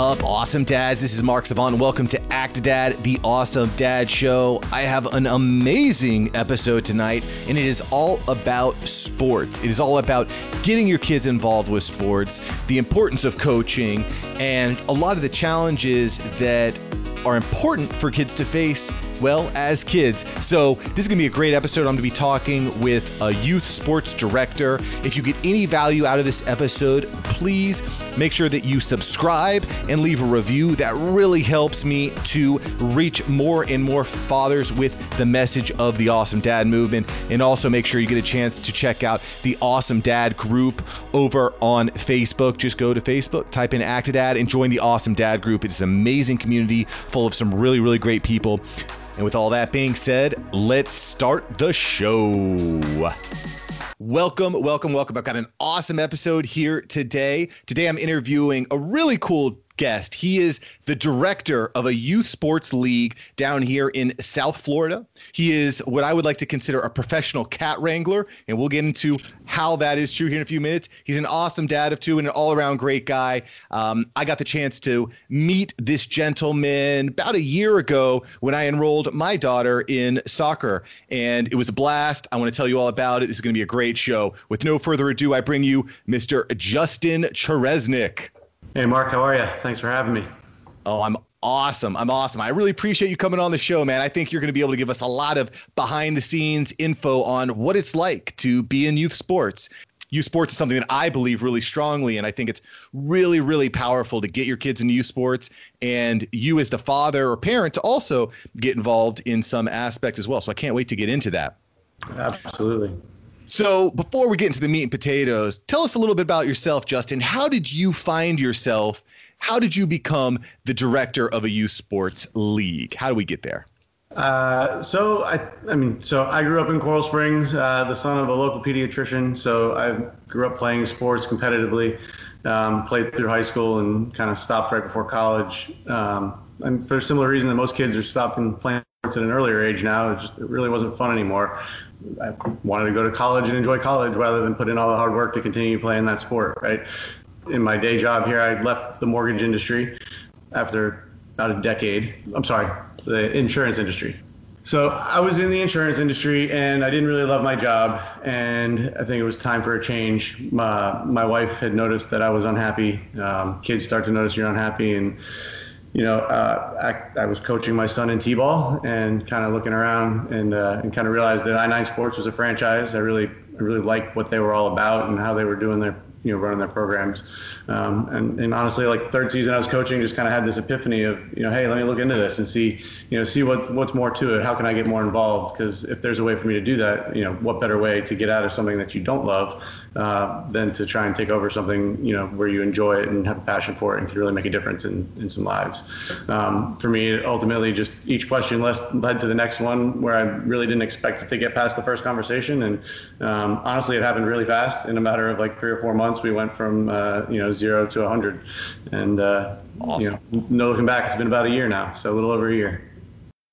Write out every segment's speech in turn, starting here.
up, awesome dads? This is Mark Savant. Welcome to Actidad, the Awesome Dad Show. I have an amazing episode tonight, and it is all about sports. It is all about getting your kids involved with sports, the importance of coaching, and a lot of the challenges that are important for kids to face well, as kids. So, this is going to be a great episode. I'm going to be talking with a youth sports director. If you get any value out of this episode, please make sure that you subscribe and leave a review. That really helps me to reach more and more fathers with the message of the Awesome Dad movement. And also make sure you get a chance to check out the Awesome Dad group over on Facebook. Just go to Facebook, type in Actidad, and join the Awesome Dad group. It's an amazing community full of some really, really great people. And with all that being said, let's start the show. Welcome, welcome, welcome. I've got an awesome episode here today. Today I'm interviewing a really cool guest. He is the director of a youth sports league down here in South Florida. He is what I would like to consider a professional cat wrangler, and we'll get into how that is true here in a few minutes. He's an awesome dad of two and an all around great guy. Um, I got the chance to meet this gentleman about a year ago when I enrolled my daughter in soccer, and it was a blast. I want to tell you all about it. This is going to be a great show. With no further ado, I bring you Mr. Justin Cheresnick. Hey, Mark, how are you? Thanks for having me. Oh, I'm awesome. I'm awesome. I really appreciate you coming on the show, man. I think you're going to be able to give us a lot of behind the scenes info on what it's like to be in youth sports. Youth sports is something that I believe really strongly, and I think it's really, really powerful to get your kids into youth sports, and you as the father or parent to also get involved in some aspect as well. So I can't wait to get into that. Absolutely. So, before we get into the meat and potatoes, tell us a little bit about yourself, Justin. How did you find yourself? How did you become the director of a youth sports league? How do we get there? Uh, so I, I mean, so I grew up in Coral Springs, uh, the son of a local pediatrician. So I grew up playing sports competitively, um, played through high school, and kind of stopped right before college. Um, and for a similar reason that most kids are stopping playing sports at an earlier age now, it just it really wasn't fun anymore. I wanted to go to college and enjoy college rather than put in all the hard work to continue playing that sport, right? In my day job here, I left the mortgage industry after about a decade. I'm sorry, the insurance industry. So I was in the insurance industry and I didn't really love my job. And I think it was time for a change. My, my wife had noticed that I was unhappy. Um, kids start to notice you're unhappy. And you know, uh, I, I, was coaching my son in t-ball and kind of looking around and uh, and kind of realized that I9 Sports was a franchise. I really I really liked what they were all about and how they were doing their you know running their programs. Um, and, and honestly, like third season I was coaching, just kind of had this epiphany of you know, hey, let me look into this and see you know see what what's more to it. How can I get more involved? Because if there's a way for me to do that, you know, what better way to get out of something that you don't love uh, than to try and take over something you know where you enjoy it and have a passion for it and can really make a difference in in some lives. Um, for me, ultimately, just each question led to the next one where I really didn't expect to get past the first conversation, and um, honestly, it happened really fast in a matter of like three or four months months, we went from uh, you know zero to 100, and uh, awesome. you know, no looking back, it's been about a year now, so a little over a year.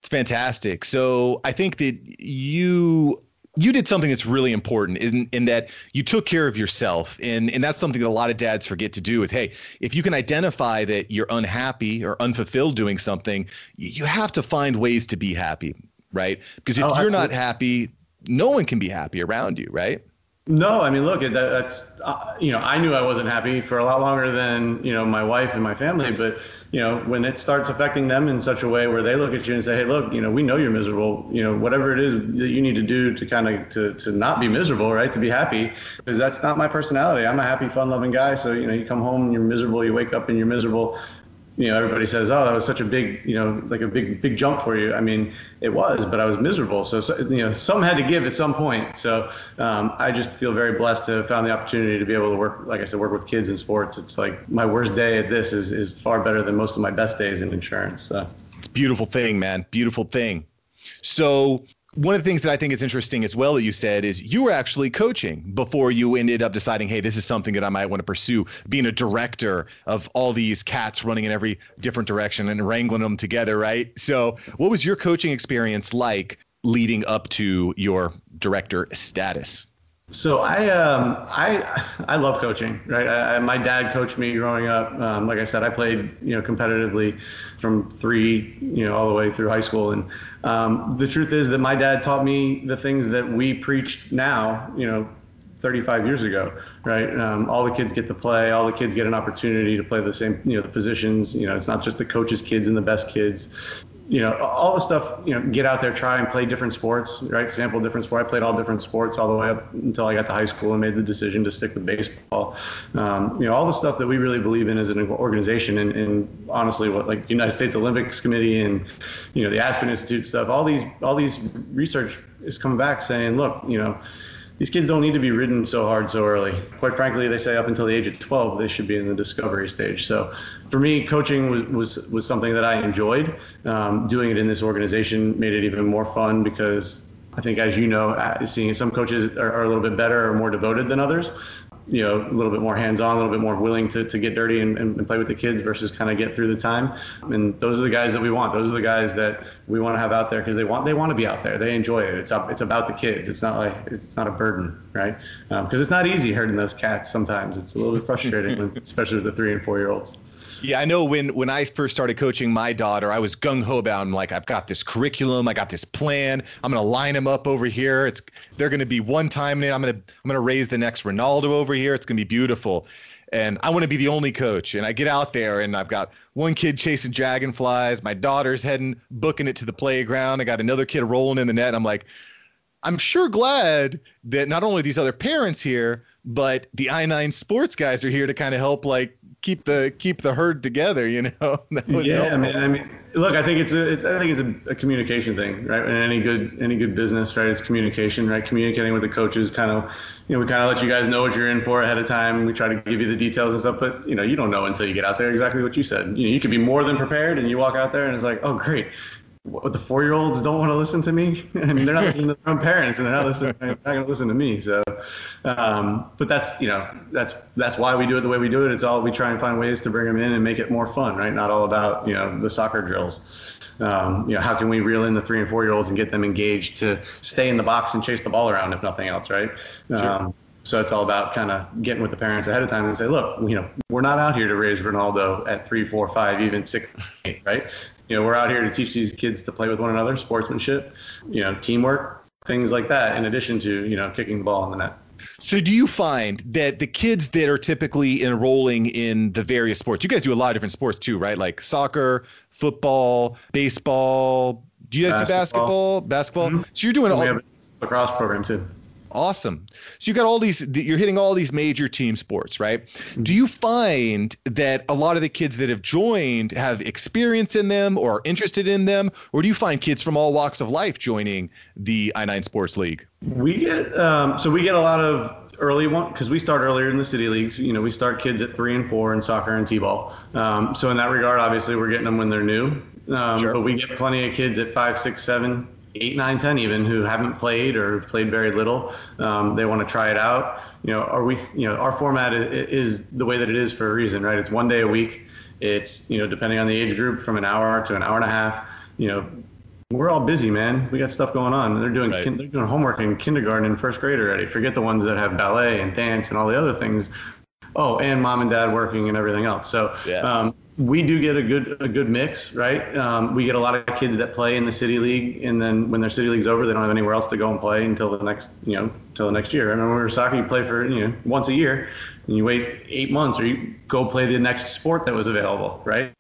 It's fantastic. So I think that you you did something that's really important in, in that you took care of yourself and, and that's something that a lot of dads forget to do is, hey if you can identify that you're unhappy or unfulfilled doing something you have to find ways to be happy right because if oh, you're not happy no one can be happy around you right no, I mean, look, that, that's uh, you know, I knew I wasn't happy for a lot longer than you know my wife and my family. But you know, when it starts affecting them in such a way where they look at you and say, "Hey, look, you know, we know you're miserable. You know, whatever it is that you need to do to kind of to to not be miserable, right? To be happy, because that's not my personality. I'm a happy, fun-loving guy. So you know, you come home and you're miserable. You wake up and you're miserable you know, everybody says, "Oh, that was such a big, you know, like a big, big jump for you." I mean, it was, but I was miserable. So, so you know, some had to give at some point. So, um, I just feel very blessed to have found the opportunity to be able to work, like I said, work with kids in sports. It's like my worst day at this is is far better than most of my best days in insurance. So. It's beautiful thing, man. Beautiful thing. So one of the things that I think is interesting as well that you said is you were actually coaching before you ended up deciding, hey, this is something that I might want to pursue, being a director of all these cats running in every different direction and wrangling them together, right? So, what was your coaching experience like leading up to your director status? So I um, I I love coaching, right? I, my dad coached me growing up. Um, like I said, I played you know competitively from three you know all the way through high school, and um, the truth is that my dad taught me the things that we preach now. You know, 35 years ago, right? Um, all the kids get to play. All the kids get an opportunity to play the same, you know, the positions. You know, it's not just the coaches' kids and the best kids you know, all the stuff, you know, get out there, try and play different sports, right? Sample different sports. I played all different sports all the way up until I got to high school and made the decision to stick with baseball. Um, you know, all the stuff that we really believe in as an organization and, and honestly, what like the United States Olympics Committee and, you know, the Aspen Institute stuff, all these, all these research is coming back saying, look, you know, these kids don't need to be ridden so hard so early. Quite frankly, they say up until the age of 12, they should be in the discovery stage. So for me, coaching was, was, was something that I enjoyed. Um, doing it in this organization made it even more fun because I think, as you know, uh, seeing some coaches are, are, a little bit better or more devoted than others you know, a little bit more hands-on, a little bit more willing to, to get dirty and, and play with the kids versus kind of get through the time. And those are the guys that we want. Those are the guys that we want to have out there because they want they want to be out there. They enjoy it. It's up. It's about the kids. It's not like it's not a burden, right? Because um, it's not easy herding those cats. Sometimes it's a little bit frustrating, especially with the three and four year olds. Yeah, I know when when I first started coaching my daughter, I was gung ho about. I'm like, I've got this curriculum, I got this plan. I'm gonna line them up over here. It's they're gonna be one time, and I'm gonna I'm gonna raise the next Ronaldo over here. It's gonna be beautiful. And I want to be the only coach. And I get out there, and I've got one kid chasing dragonflies. My daughter's heading, booking it to the playground. I got another kid rolling in the net. I'm like, I'm sure glad that not only these other parents here, but the I9 sports guys are here to kind of help like keep the keep the herd together. You know. yeah, helpful. I mean, I mean, look, I think it's a, it's, I think it's a, a, communication thing, right? And any good any good business, right? It's communication, right? Communicating with the coaches, kind of, you know, we kind of let you guys know what you're in for ahead of time. We try to give you the details and stuff, but you know, you don't know until you get out there exactly what you said. You know, you could be more than prepared, and you walk out there and it's like, oh, great what the four year olds don't want to listen to me. I mean, they're not listening to their own parents, and they're not listening. They're not going to listen to me. So, um, but that's you know that's that's why we do it the way we do it. It's all we try and find ways to bring them in and make it more fun, right? Not all about you know the soccer drills. Um, you know, how can we reel in the three and four year olds and get them engaged to stay in the box and chase the ball around, if nothing else, right? Sure. Um, so it's all about kind of getting with the parents ahead of time and say, look, you know, we're not out here to raise Ronaldo at three, four, five, even six, eight, right? you know, we're out here to teach these kids to play with one another, sportsmanship, you know, teamwork, things like that, in addition to, you know, kicking the ball in the net. So, do you find that the kids that are typically enrolling in the various sports, you guys do a lot of different sports too, right? Like soccer, football, baseball. Do you guys basketball. do basketball? Basketball. Mm-hmm. So, you're doing all. We have a lacrosse program too. Awesome. So you got all these, you're hitting all these major team sports, right? Mm-hmm. Do you find that a lot of the kids that have joined have experience in them or are interested in them? Or do you find kids from all walks of life joining the I9 Sports League? We get, um, so we get a lot of early one because we start earlier in the city leagues. You know, we start kids at three and four in soccer and t-ball. Um, so in that regard, obviously, we're getting them when they're new. Um, sure. But we get plenty of kids at five, six, seven, eight, nine, ten, even who haven't played or played very little. Um, they want to try it out. You know, are we? You know, our format is, is the way that it is for a reason, right? It's one day a week. It's you know, depending on the age group, from an hour to an hour and a half. You know, we're all busy, man. We got stuff going on. They're doing right. kin- they're doing homework in kindergarten and first grade already. Forget the ones that have ballet and dance and all the other things. Oh, and mom and dad working and everything else. So yeah. um, we do get a good a good mix, right? Um, we get a lot of kids that play in the city league, and then when their city league's over, they don't have anywhere else to go and play until the next, you know, the next year. I remember soccer, you play for you know once a year, and you wait eight months, or you go play the next sport that was available, right?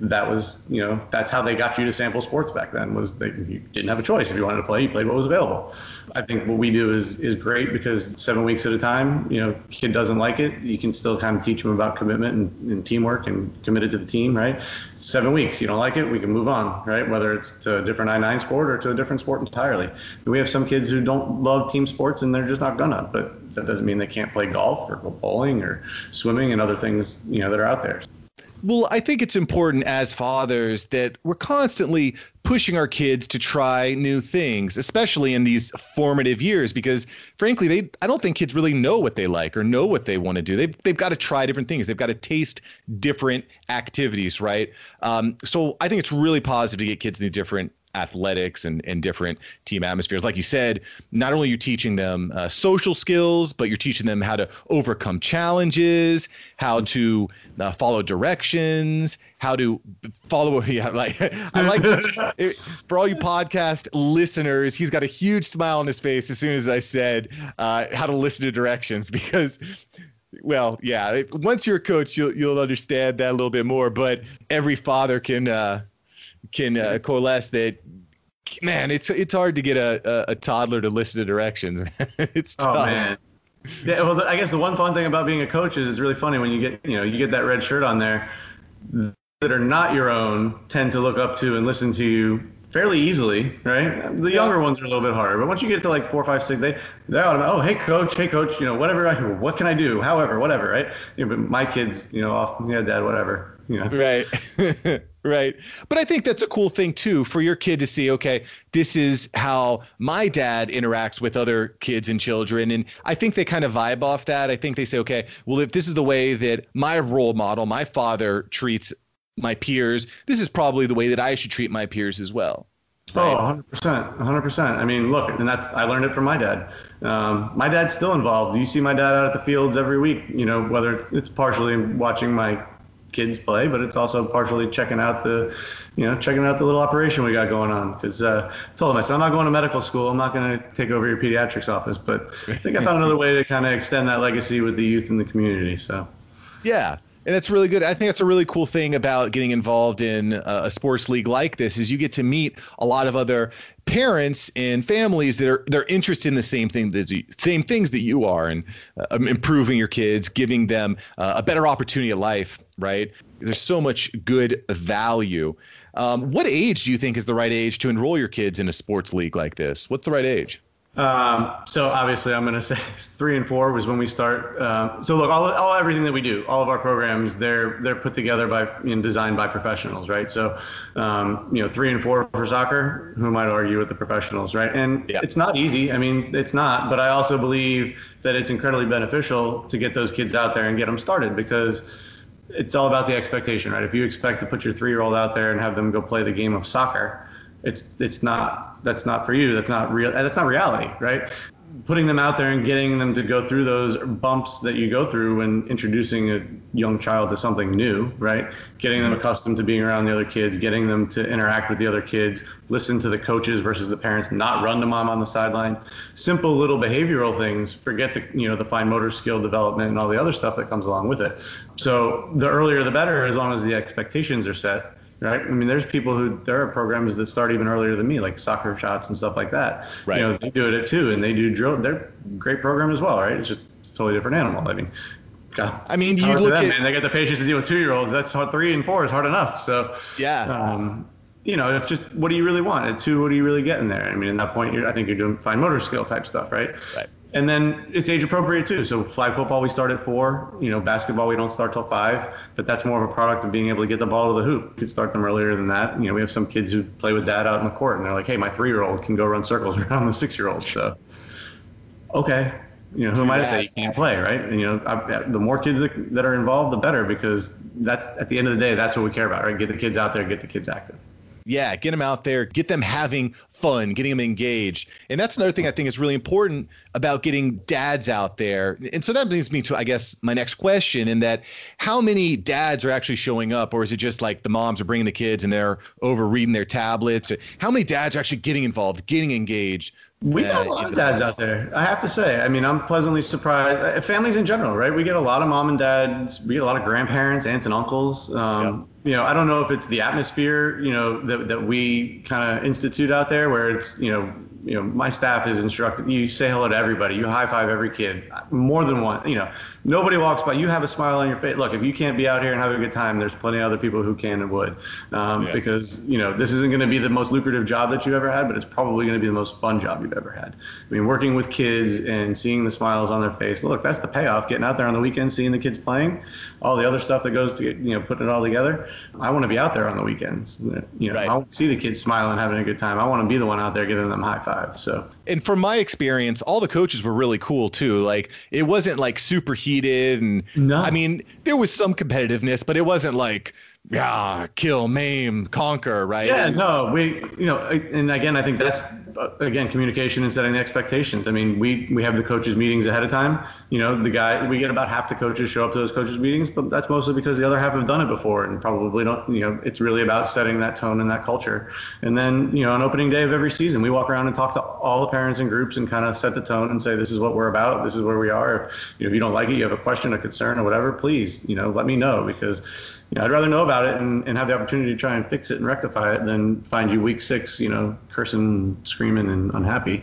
That was, you know, that's how they got you to sample sports back then. Was you didn't have a choice if you wanted to play, you played what was available. I think what we do is is great because seven weeks at a time, you know, kid doesn't like it, you can still kind of teach them about commitment and, and teamwork and committed to the team, right? Seven weeks, you don't like it, we can move on, right? Whether it's to a different I9 sport or to a different sport entirely. We have some kids who don't love team sports and they're just not gonna, but that doesn't mean they can't play golf or go bowling or swimming and other things you know that are out there. Well, I think it's important as fathers that we're constantly pushing our kids to try new things, especially in these formative years, because frankly, they I don't think kids really know what they like or know what they want to do. They've they've got to try different things. They've got to taste different activities, right? Um, so I think it's really positive to get kids into different athletics and, and different team atmospheres. Like you said, not only are you teaching them uh, social skills, but you're teaching them how to overcome challenges, how to uh, follow directions, how to follow. Yeah, like I like it, for all you podcast listeners. He's got a huge smile on his face as soon as I said uh, how to listen to directions because well, yeah. Once you're a coach, you'll you'll understand that a little bit more. But every father can uh, can uh, coalesce that. Man, it's it's hard to get a, a, a toddler to listen to directions. it's oh, tough. Oh man. Yeah, well, I guess the one fun thing about being a coach is it's really funny when you get you know you get that red shirt on there that are not your own tend to look up to and listen to you fairly easily, right? The younger ones are a little bit harder, but once you get to like four, five, six, they they oh hey coach, hey coach, you know whatever I what can I do, however, whatever, right? You know, but my kids, you know, off yeah, dad, whatever, you know. Right, right. But I think that's a cool thing too for your kid to see. Okay, this is how my dad interacts with other kids and children, and I think they kind of vibe off that. I think they say, okay, well if this is the way that my role model, my father treats my peers, this is probably the way that I should treat my peers as well. Right? Oh, 100%. 100%. I mean, look, and that's, I learned it from my dad. Um, my dad's still involved. You see my dad out at the fields every week, you know, whether it's partially watching my kids play, but it's also partially checking out the, you know, checking out the little operation we got going on. Because uh, I told him, I said, I'm not going to medical school. I'm not going to take over your pediatrics office. But I think I found another way to kind of extend that legacy with the youth in the community. So, yeah and that's really good. I think that's a really cool thing about getting involved in a sports league like this is you get to meet a lot of other parents and families that are they're interested in the same thing that you, same things that you are and uh, improving your kids, giving them uh, a better opportunity at life. Right? There's so much good value. Um, what age do you think is the right age to enroll your kids in a sports league like this? What's the right age? Um, so obviously, I'm going to say three and four was when we start. Um, so look, all, all everything that we do, all of our programs, they're they're put together by and designed by professionals, right? So, um, you know, three and four for soccer. Who might argue with the professionals, right? And yeah. it's not easy. I mean, it's not. But I also believe that it's incredibly beneficial to get those kids out there and get them started because it's all about the expectation, right? If you expect to put your three year old out there and have them go play the game of soccer it's it's not that's not for you that's not real that's not reality right putting them out there and getting them to go through those bumps that you go through when introducing a young child to something new right? Getting them accustomed to being around the other kids getting them to interact with the other kids listen to the coaches versus the parents not run to mom on the sideline. Simple little behavioral things forget the you know the fine motor skill development and all the other stuff that comes along with it. So the earlier the better as long as the expectations are set right? I mean, there's people who there are programs that start even earlier than me, like soccer shots and stuff like that. Right. You know, they do it at two, and they do drill. They're great program as well, right? It's just it's a totally different animal. I mean. God, I mean, you look them, at man. they got the patience to deal with two year olds. That's hard, three and four is hard enough. So yeah, um, you know, it's just what do you really want? At two, what do you really get in there? I mean, at that point, I think you're doing fine motor skill type stuff, right? Right and then it's age appropriate too. So flag football we start at four. You know, basketball we don't start till five, but that's more of a product of being able to get the ball to the hoop. You could start them earlier than that. You know, we have some kids who play with dad out in the court, and they're like, "Hey, my three-year-old can go run circles around the six-year-old." So, okay, you know, who am I to say you can't play, right? And, you know, I, the more kids that, that are involved, the better, because that's at the end of the day, that's what we care about, right? Get the kids out there, get the kids active. Yeah, get them out there, get them having fun, getting them engaged. And that's another thing I think is really important about getting dads out there. And so that brings me to, I guess, my next question in that how many dads are actually showing up, or is it just like the moms are bringing the kids and they're over reading their tablets? How many dads are actually getting involved, getting engaged? We got a lot of dads out there. I have to say. I mean, I'm pleasantly surprised. Uh, families in general, right? We get a lot of mom and dads. We get a lot of grandparents, aunts and uncles. Um, you know, I don't know if it's the atmosphere, you know, that, that we kind of institute out there where it's, you know, you know, my staff is instructed. You say hello to everybody. You high five every kid. More than one. You know, nobody walks by. You have a smile on your face. Look, if you can't be out here and have a good time, there's plenty of other people who can and would. Um, yeah. Because you know, this isn't going to be the most lucrative job that you've ever had, but it's probably going to be the most fun job you've ever had. I mean, working with kids and seeing the smiles on their face. Look, that's the payoff. Getting out there on the weekend, seeing the kids playing, all the other stuff that goes to you know putting it all together. I want to be out there on the weekends. You know, right. I want to see the kids smiling, having a good time. I want to be the one out there giving them high five five. So, and from my experience, all the coaches were really cool too. Like it wasn't like super and no. I mean there was some competitiveness, but it wasn't like yeah, kill, maim, conquer, right? Yeah, no, we, you know, and again, I think that's uh, again communication and setting the expectations. I mean, we we have the coaches meetings ahead of time. You know, the guy we get about half the coaches show up to those coaches meetings, but that's mostly because the other half have done it before and probably don't. You know, it's really about setting that tone and that culture. And then you know, on opening day of every season, we walk around and talk to all the parents and groups and kind of set the tone and say, this is what we're about. This is where we are. If you, know, if you don't like it, you have a question, a concern, or whatever, please, you know, let me know because you know, I'd rather know about it and, and have the opportunity to try and fix it and rectify it than find you week six, you know, cursing, screaming, and unhappy.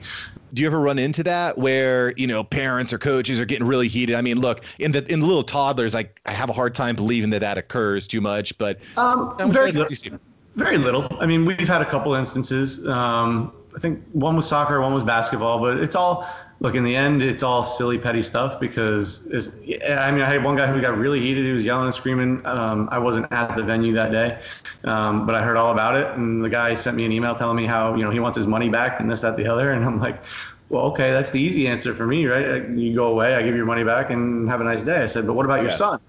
Do you ever run into that where you know parents or coaches are getting really heated? I mean, look in the in the little toddlers, like I have a hard time believing that that occurs too much, but um, very, little, very little. I mean, we've had a couple instances. Um, I think one was soccer, one was basketball, but it's all look in the end it's all silly petty stuff because i mean i had one guy who got really heated. He was yelling and screaming. Um, i wasn't at the venue that day um, but i heard all about it. And the guy sent me an email telling me how you know he wants his money back and this that the other. And i'm like well okay that's the easy answer for me right? You go away i give your money back and have a nice day. I said but what about your son?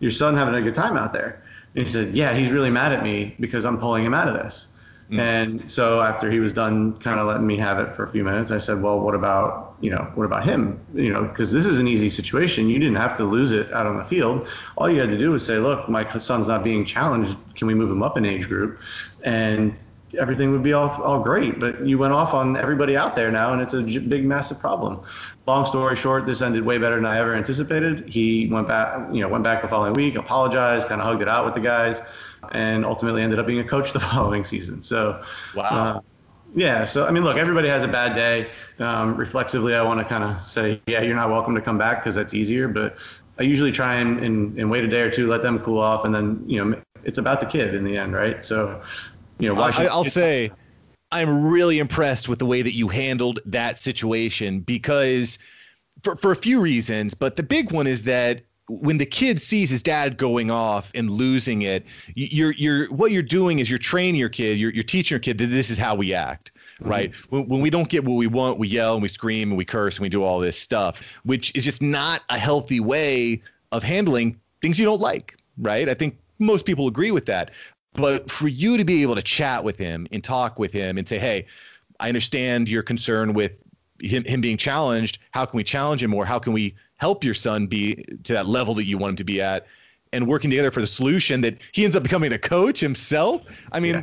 Your son having a good time out there. And he said yeah he's really mad at me because i'm pulling him out of this Mm. And so after he was done kind of letting me have it for a few minutes, I said, well, what about, you know, what about him? You know, because this is an easy situation. You didn't have to lose it out on the field. All you had to do was say, look, my son's not being challenged. Can we move him up in age group? And everything would be all, all great. But you went off on everybody out there now, and it's a big, massive problem. Long story short, this ended way better than I ever anticipated. He went back, you know, went back the following week, apologized, kind of hugged it out with the guys and ultimately ended up being a coach the following season. So, wow. Uh, yeah. So, I mean, look, everybody has a bad day. Um, reflexively, I want to kind of say, yeah, you're not welcome to come back because that's easier. But I usually try and, and, and, wait a day or two, let them cool off. And then, you know, it's about the kid in the end, right? So, you know, I, will say, I'm really impressed with the way that you handled that situation because for, for a few reasons, but the big one is that when the kid sees his dad going off and losing it, you're you're what you're doing is you're training your kid, you're you're teaching your kid that this is how we act, mm-hmm. right? When, when we don't get what we want, we yell and we scream and we curse and we do all this stuff, which is just not a healthy way of handling things you don't like, right? I think most people agree with that. But for you to be able to chat with him and talk with him and say, "Hey, I understand your concern with him, him being challenged. How can we challenge him more? How can we help your son be to that level that you want him to be at and working together for the solution that he ends up becoming a coach himself. I mean, yeah.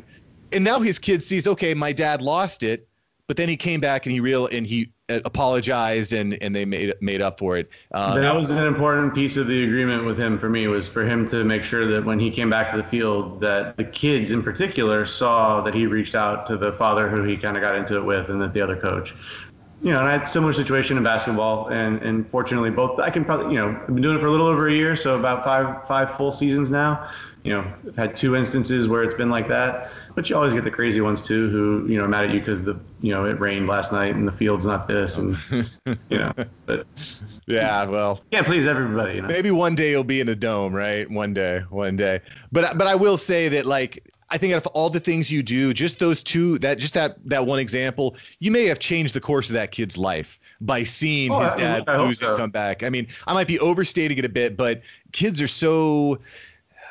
and now his kid sees, okay, my dad lost it, but then he came back and he real and he uh, apologized and and they made made up for it. Uh, that was an important piece of the agreement with him for me was for him to make sure that when he came back to the field that the kids in particular saw that he reached out to the father who he kind of got into it with and that the other coach you know, and I had similar situation in basketball, and and fortunately, both I can probably, you know, I've been doing it for a little over a year, so about five five full seasons now. You know, I've had two instances where it's been like that, but you always get the crazy ones too, who you know mad at you because the you know it rained last night and the field's not this, and you know, but yeah, well, can't please everybody. You know? Maybe one day you'll be in a dome, right? One day, one day. But but I will say that like I think out of all the things you do, just those two, that just that that one example, you may have changed the course of that kid's life by seeing oh, his dad lose so. and come back. I mean, I might be overstating it a bit, but kids are so.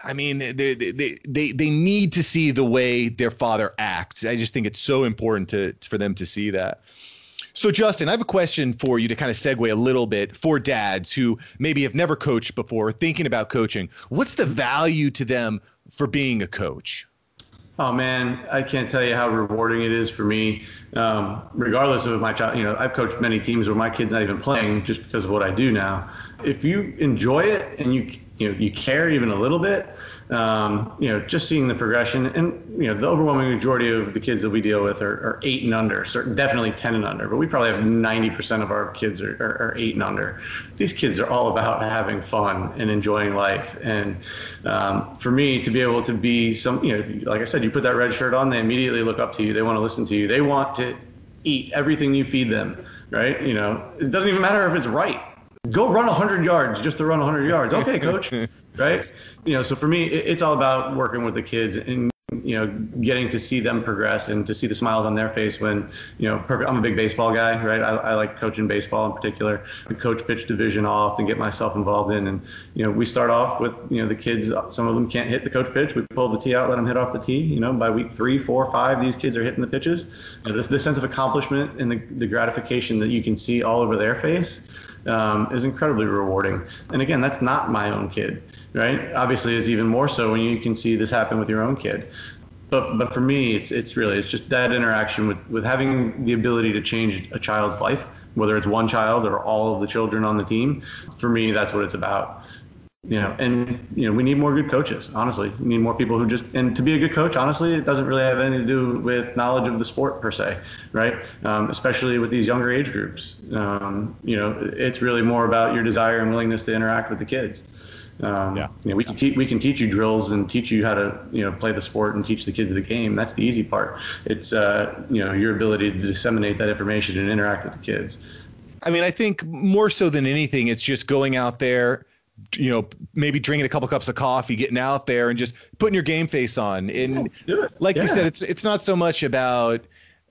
I mean, they, they they they need to see the way their father acts. I just think it's so important to for them to see that. So, Justin, I have a question for you to kind of segue a little bit for dads who maybe have never coached before, thinking about coaching. What's the value to them for being a coach? Oh man, I can't tell you how rewarding it is for me. Um, regardless of my child, you know, I've coached many teams where my kid's not even playing just because of what I do now. If you enjoy it and you you know you care even a little bit, um, you know, just seeing the progression and, you know, the overwhelming majority of the kids that we deal with are, are eight and under, certain, definitely 10 and under, but we probably have 90% of our kids are, are, are, eight and under. These kids are all about having fun and enjoying life. And um, for me to be able to be some, you know, like I said, you put that red shirt on, they immediately look up to you. They want to listen to you. They want to eat everything you feed them, right? You know, it doesn't even matter if it's right go run 100 yards just to run 100 yards. Okay, coach. right? You know, so for me, it's all about working with the kids and you know, getting to see them progress and to see the smiles on their face when, you know, perfect. I'm a big baseball guy, right? I, I like coaching baseball in particular. We coach pitch division. I'll often get myself involved in, and you know, we start off with, you know, the kids. Some of them can't hit the coach pitch. We pull the tee out, let them hit off the tee. You know, by week three, four, five, these kids are hitting the pitches. You know, this this sense of accomplishment and the, the gratification that you can see all over their face um, is incredibly rewarding. And again, that's not my own kid, right? Obviously, it's even more so when you can see this happen with your own kid. But but for me, it's it's really it's just that interaction with with having the ability to change a child's life, whether it's one child or all of the children on the team. For me, that's what it's about you know, and you know, we need more good coaches. Honestly, we need more people who just and to be a good coach. Honestly, it doesn't really have anything to do with knowledge of the sport per se, right? Um, especially with these younger age groups. Um, you know, it's really more about your desire and willingness to interact with the kids. Um, yeah. You know, we can teach we can teach you drills and teach you how to you know play the sport and teach the kids the game. That's the easy part. It's uh, you know your ability to disseminate that information and interact with the kids. I mean, I think more so than anything, it's just going out there you know, maybe drinking a couple cups of coffee, getting out there and just putting your game face on. And like yeah. you said, it's it's not so much about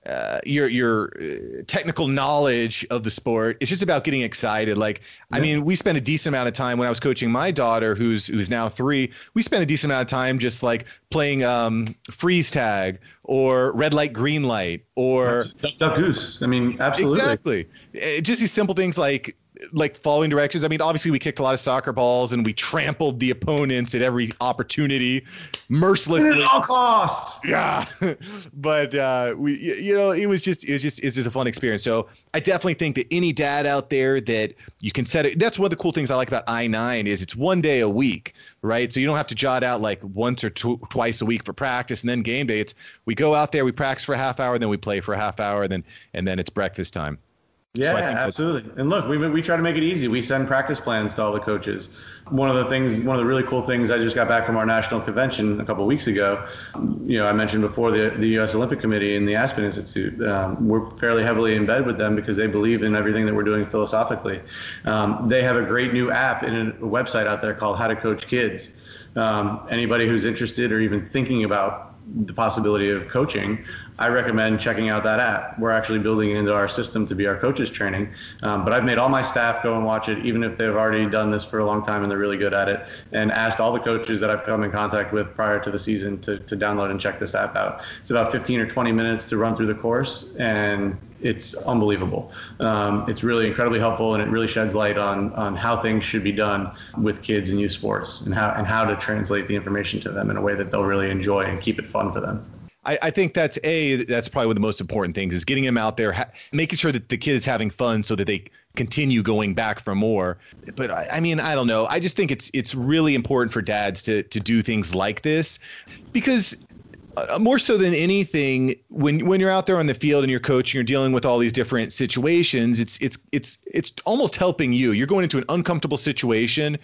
uh, your your uh, technical knowledge of the sport. It's just about getting excited. Like, yeah. I mean, we spent a decent amount of time when I was coaching my daughter, who's who's now three. We spent a decent amount of time just like playing um, freeze tag or red light, green light, or duck, duck goose. I mean, absolutely. Exactly. It, just these simple things like like following directions. I mean, obviously we kicked a lot of soccer balls and we trampled the opponents at every opportunity, mercilessly. At all costs. Yeah, but uh, we, you know, it was just, it was just, it's just a fun experience. So I definitely think that any dad out there that you can set it. That's one of the cool things I like about I nine is it's one day a week, right? So you don't have to jot out like once or tw- twice a week for practice and then game day. It's we go out there, we practice for a half hour, then we play for a half hour, and then and then it's breakfast time. Yeah, so absolutely. And look, we we try to make it easy. We send practice plans to all the coaches. One of the things, one of the really cool things, I just got back from our national convention a couple weeks ago. You know, I mentioned before the the U.S. Olympic Committee and the Aspen Institute. Um, we're fairly heavily in bed with them because they believe in everything that we're doing philosophically. Um, they have a great new app and a website out there called How to Coach Kids. Um, anybody who's interested or even thinking about the possibility of coaching, I recommend checking out that app. We're actually building it into our system to be our coaches training. Um, but I've made all my staff go and watch it, even if they've already done this for a long time and they're really good at it, and asked all the coaches that I've come in contact with prior to the season to, to download and check this app out. It's about 15 or 20 minutes to run through the course, and it's unbelievable. Um, it's really incredibly helpful, and it really sheds light on on how things should be done with kids in youth sports, and how and how to translate the information to them in a way that they'll really enjoy and keep it fun for them. I, I, think that's a that's probably one of the most important things is getting them out there, ha- making sure that the kid is having fun so that they continue going back for more. But I, I mean, I don't know. I just think it's it's really important for dads to to do things like this because more so than anything when when you're out there on the field and you're coaching you're dealing with all these different situations it's it's it's it's almost helping you. You're going into an uncomfortable situation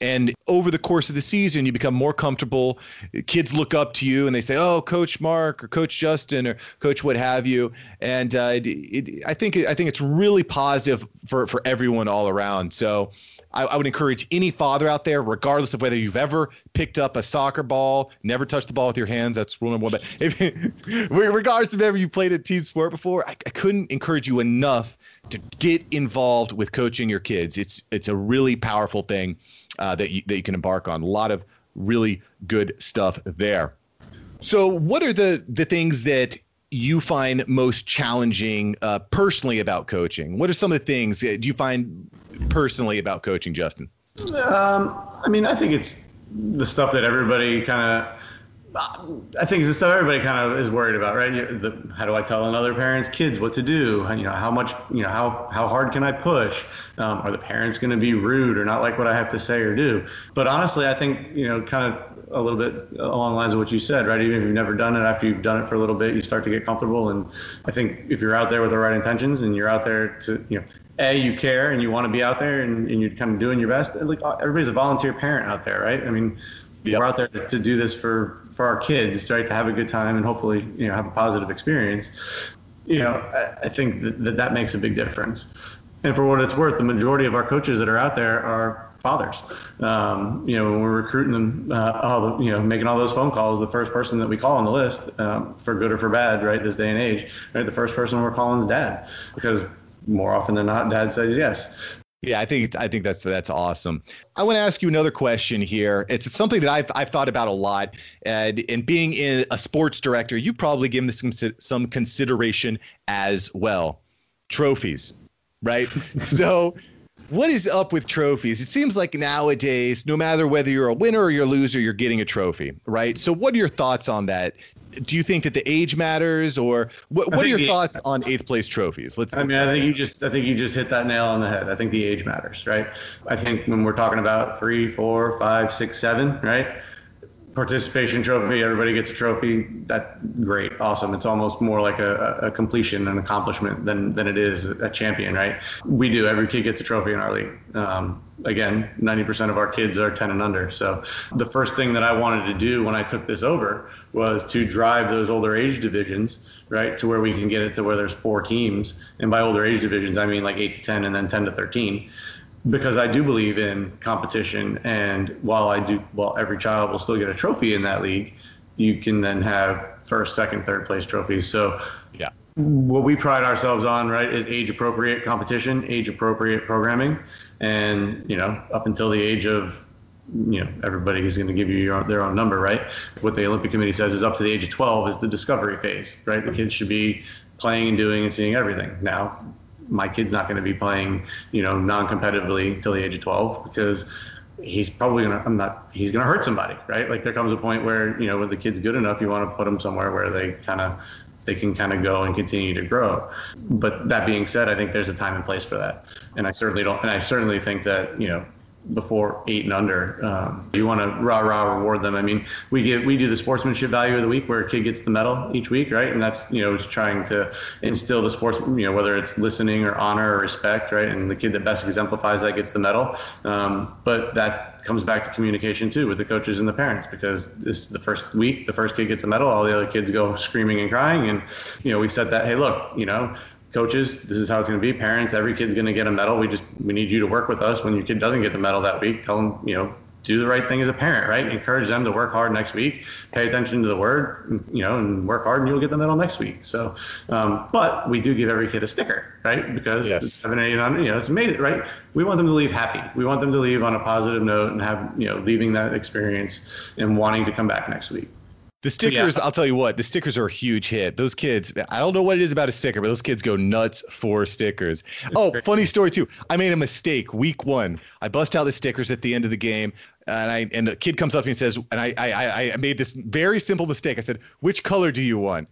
and over the course of the season you become more comfortable. Kids look up to you and they say oh coach mark or coach justin or coach what have you. And uh, it, it, i think i think it's really positive for for everyone all around. So I, I, would encourage any father out there, regardless of whether you've ever picked up a soccer ball, never touched the ball with your hands. That's rule number one. But if, regardless of ever you played a team sport before, I, I couldn't encourage you enough to get involved with coaching your kids. It's it's a really powerful thing uh, that you, that you can embark on. A lot of really good stuff there. So, what are the the things that you find most challenging uh, personally about coaching? What are some of the things do you find personally about coaching, Justin? Um, I mean, I think it's the stuff that everybody kind of. I think it's the stuff everybody kind of is worried about, right? The, how do I tell another parent's kids what to do? You know, how much, you know, how how hard can I push? Um, are the parents going to be rude or not like what I have to say or do? But honestly, I think you know, kind of a little bit along the lines of what you said, right? Even if you've never done it, after you've done it for a little bit, you start to get comfortable. And I think if you're out there with the right intentions and you're out there to, you know, a you care and you want to be out there and, and you're kind of doing your best. Like everybody's a volunteer parent out there, right? I mean, yep. we're out there to, do this for for our kids, right? To have a good time and hopefully, you know, have a positive experience. You know, I, I think that, that that makes a big difference And for what it's worth, the majority of our coaches that are out there are fathers. Um, you know, when we're recruiting them, uh, all the, you know, making all those phone calls, the first person that we call on the list, um, for good or for bad, right, this day and age, right, the first person we're calling is dad, because more often than not, dad says yes. Yeah, I think I think that's that's awesome. I want to ask you another question here. It's something that I've I've thought about a lot, and and being in a sports director, you've probably given this some some consideration as well. Trophies, right? so what is up with trophies? It seems like nowadays, no matter whether you're a winner or you're a loser, you're getting a trophy, right? So, what are your thoughts on that? Do you think that the age matters, or what, what are your the, thoughts on eighth place trophies? Let's. I mean, I think you just, I think you just hit that nail on the head. I think the age matters, right? I think when we're talking about three, four, five, six, seven, right? Participation trophy. Everybody gets a trophy. That great, awesome. It's almost more like a, a completion, an accomplishment than than it is a champion, right? We do. Every kid gets a trophy in our league. Um, again, 90% of our kids are 10 and under. So the first thing that I wanted to do when I took this over was to drive those older age divisions, right, to where we can get it to where there's four teams. And by older age divisions, I mean like 8 to 10 and then 10 to 13 because I do believe in competition. And while I do, well, every child will still get a trophy in that league, you can then have first, second, third place trophies. So, yeah. What we pride ourselves on, right, is age appropriate competition, age appropriate programming. And, you know, up until the age of you know everybody is going to give you your, their own number right what the olympic committee says is up to the age of 12 is the discovery phase right the kids should be playing and doing and seeing everything now my kid's not going to be playing, you know, non-competitively until the age of 12 because he's probably gonna i'm not he's gonna hurt somebody right? Like there comes a point where you know when the kid's good enough you want to put them somewhere where they kind of they can kind of go and continue to grow. But that being said i think there's a time and place for that. And i certainly don't and i certainly think that you know before eight and under. Um, you want to rah rah reward them. I mean, we get we do the sportsmanship value of the week where a kid gets the medal each week, right? And that's you know trying to instill the sports, you know, whether it's listening or honor or respect, right? And the kid that best exemplifies that gets the medal. Um, but that comes back to communication too with the coaches and the parents because this is the first week the first kid gets a medal all the other kids go screaming and crying and you know we said that hey look you know coaches, this is how it's going to be. Parents, every kid's going to get a medal. We just we need you to work with us when your kid doesn't get the medal that week. Tell them, you know, do the right thing as a parent, right? Encourage them to work hard next week. Pay attention to the word, you know, and work hard, and you'll get the medal next week. So, um, but we do give every kid a sticker, right? Because yes. seven, eight, on, you know, it's amazing, right? We want them to leave happy. We want them to leave on a positive note and have, you know, leaving that experience and wanting to come back next week. The stickers, yeah. I'll tell you what, the stickers are a huge hit. Those kids, I don't know what it is about a sticker, but those kids go nuts for stickers. oh, funny story too. I made a mistake week one. I bust out the stickers at the end of the game, and I and the kid comes up to me and says, and I I I made this very simple mistake. I said, "Which color do you want?"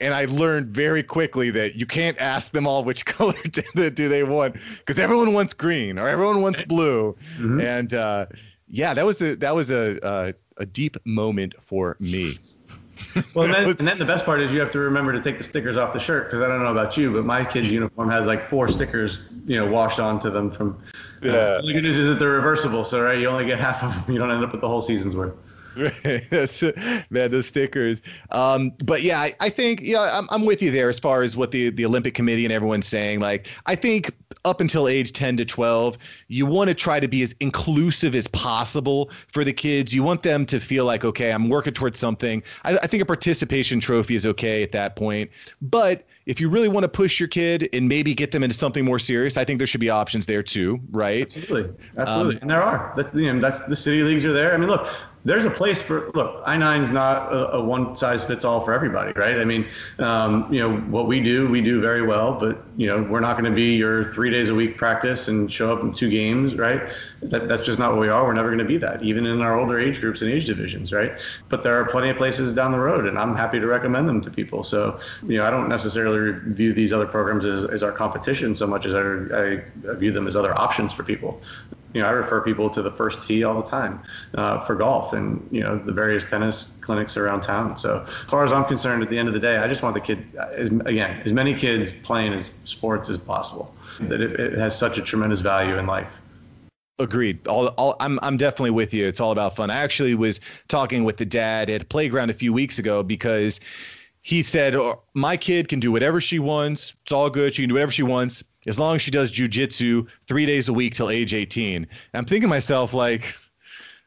And I learned very quickly that you can't ask them all which color do they want because everyone wants green or everyone wants blue, mm-hmm. and uh, yeah, that was a that was a. Uh, a deep moment for me. well, and then, and then, the best part is you have to remember to take the stickers off the shirt because I don't know about you, but my kid's uniform has like four stickers, you know, washed onto them from. Uh, yeah. the good news is that they're reversible, so right, you only get half of them. You don't end up with the whole season's worth. That's man, those stickers. Um, but yeah, I, I think yeah, I'm, I'm with you there as far as what the the Olympic Committee and everyone's saying. Like, I think up until age 10 to 12, you want to try to be as inclusive as possible for the kids. You want them to feel like, okay, I'm working towards something. I, I think a participation trophy is okay at that point, but if you really want to push your kid and maybe get them into something more serious, I think there should be options there too, right? Absolutely, absolutely, um, and there are. That's you know, that's the city leagues are there. I mean, look, there's a place for look i9 is not a, a, one size fits all for everybody right? I mean um, you know what we do we do very well but you know we're not going to be your three days a week practice and show up in two games right? That, that's just not what we are. We're never going to be that even in our older age groups and age divisions right? But there are plenty of places down the road and i'm happy to recommend them to people. So you know i don't necessarily view these other programs as, as our competition so much as I, I view them as other options for people you know, I refer people to the first tee all the time uh, for golf and, you know, the various tennis clinics around town. So as far as I'm concerned, at the end of the day, I just want the kid, as, again, as many kids playing as sports as possible, that it, it has such a tremendous value in life. Agreed. All, all, I'm, I'm definitely with you. It's all about fun. I actually was talking with the dad at playground a few weeks ago because he said, oh, my kid can do whatever she wants. It's all good. She can do whatever she wants as long as she does jujitsu three days a week till age 18. I'm thinking to myself, like,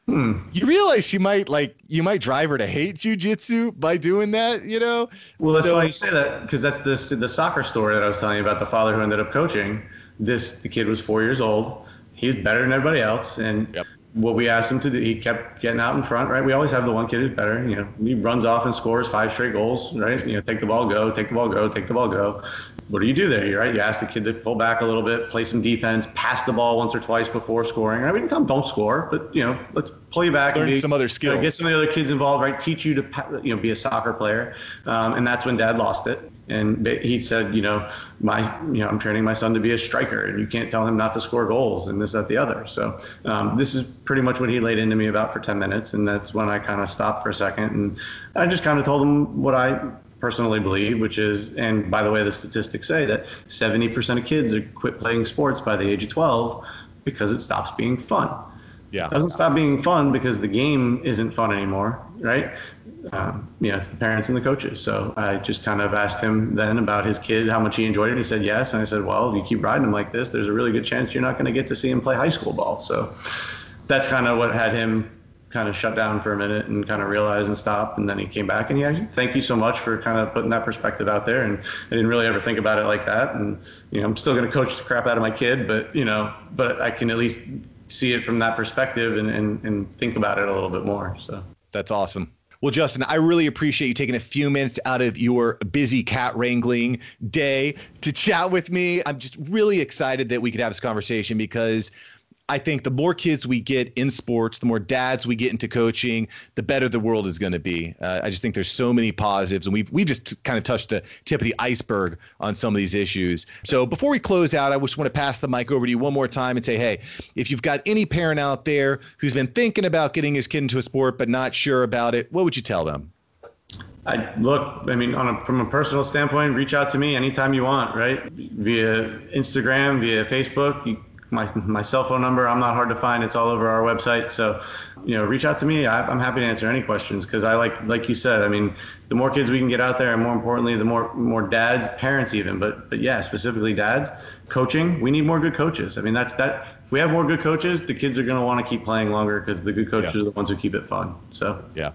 hmm, you realize she might like you might drive her to hate jujitsu by doing that, you know? Well, that's so, why you say that because that's the the soccer story that I was telling you about the father who ended up coaching. This the kid was four years old. He was better than everybody else, and yep what we asked him to do, he kept getting out in front, right? We always have the one kid who's better. You know, he runs off and scores five straight goals, right? You know, take the ball, go, take the ball, go, take the ball, go. What do you do there? You Right? You ask the kid to pull back a little bit, play some defense, pass the ball once or twice before scoring. Right? We didn't tell him don't score, but you know, let's pull you back Learn and be, some other skills. get some of the other kids involved, right? Teach you to you know be a soccer player, um, and that's when Dad lost it. And he said, you know, my, you know, I'm training my son to be a striker, and you can't tell him not to score goals, and this, that, the other. So um, this is pretty much what he laid into me about for 10 minutes, and that's when I kind of stopped for a second, and I just kind of told him what I personally believe, which is, and by the way, the statistics say that 70% of kids quit playing sports by the age of 12 because it stops being fun. Yeah. It doesn't stop being fun because the game isn't fun anymore, right? Um, you know, it's the parents and the coaches. So I just kind of asked him then about his kid, how much he enjoyed it. He said yes. And I said, well, if you keep riding him like this, there's a really good chance you're not going to get to see him play high school ball. So that's kind of what had him kind of shut down for a minute and kind of realize and stop. And then he came back and he actually, thank you so much for kind of putting that perspective out there. And I didn't really ever think about it like that. And, you know, I'm still going to coach the crap out of my kid, but, you know, but I can at least see it from that perspective and, and, and think about it a little bit more. So that's awesome. Well, Justin, I really appreciate you taking a few minutes out of your busy cat wrangling day to chat with me. I'm just really excited that we could have this conversation because I think the more kids we get in sports, the more dads we get into coaching, the better the world is going to be. Uh, I just think there's so many positives, and we've we've just kind of touched the tip of the iceberg on some of these issues. So before we close out, I just want to pass the mic over to you one more time and say, hey, if you've got any parent out there who's been thinking about getting his kid into a sport but not sure about it, what would you tell them? I look, I mean, a, from a personal standpoint, reach out to me anytime you want, right? Via Instagram, via Facebook. You my, my cell phone number. I'm not hard to find. It's all over our website. So, you know, reach out to me. I, am happy to answer any questions because I like, like you said, I mean, the more kids we can get out there, and more importantly, the more more dads, parents even, but but yeah, specifically dads, coaching. We need more good coaches. I mean, that's that. If we have more good coaches, the kids are going to want to keep playing longer because the good coaches yeah. are the ones who keep it fun. So yeah.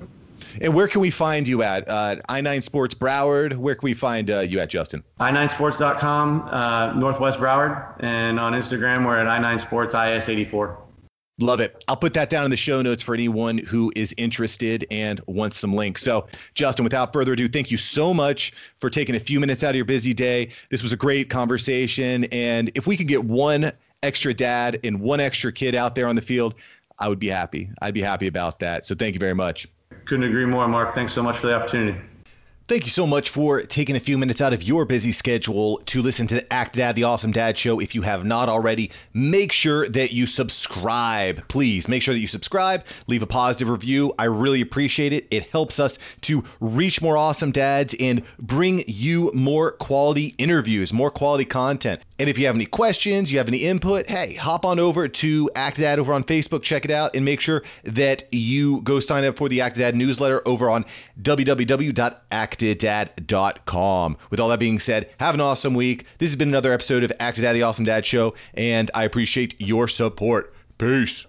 And where can we find you at? Uh, I9 Sports Broward. Where can we find uh, you at, Justin? i9sports.com, uh, Northwest Broward. And on Instagram, we're at i9 Sports IS84. Love it. I'll put that down in the show notes for anyone who is interested and wants some links. So, Justin, without further ado, thank you so much for taking a few minutes out of your busy day. This was a great conversation. And if we could get one extra dad and one extra kid out there on the field, I would be happy. I'd be happy about that. So, thank you very much. Couldn't agree more, Mark. Thanks so much for the opportunity. Thank you so much for taking a few minutes out of your busy schedule to listen to Actidad, the Awesome Dad Show. If you have not already, make sure that you subscribe. Please make sure that you subscribe, leave a positive review. I really appreciate it. It helps us to reach more awesome dads and bring you more quality interviews, more quality content. And if you have any questions, you have any input, hey, hop on over to Actidad over on Facebook, check it out, and make sure that you go sign up for the Actidad newsletter over on www.actidad.com. With all that being said, have an awesome week. This has been another episode of Actidad, the Awesome Dad Show, and I appreciate your support. Peace.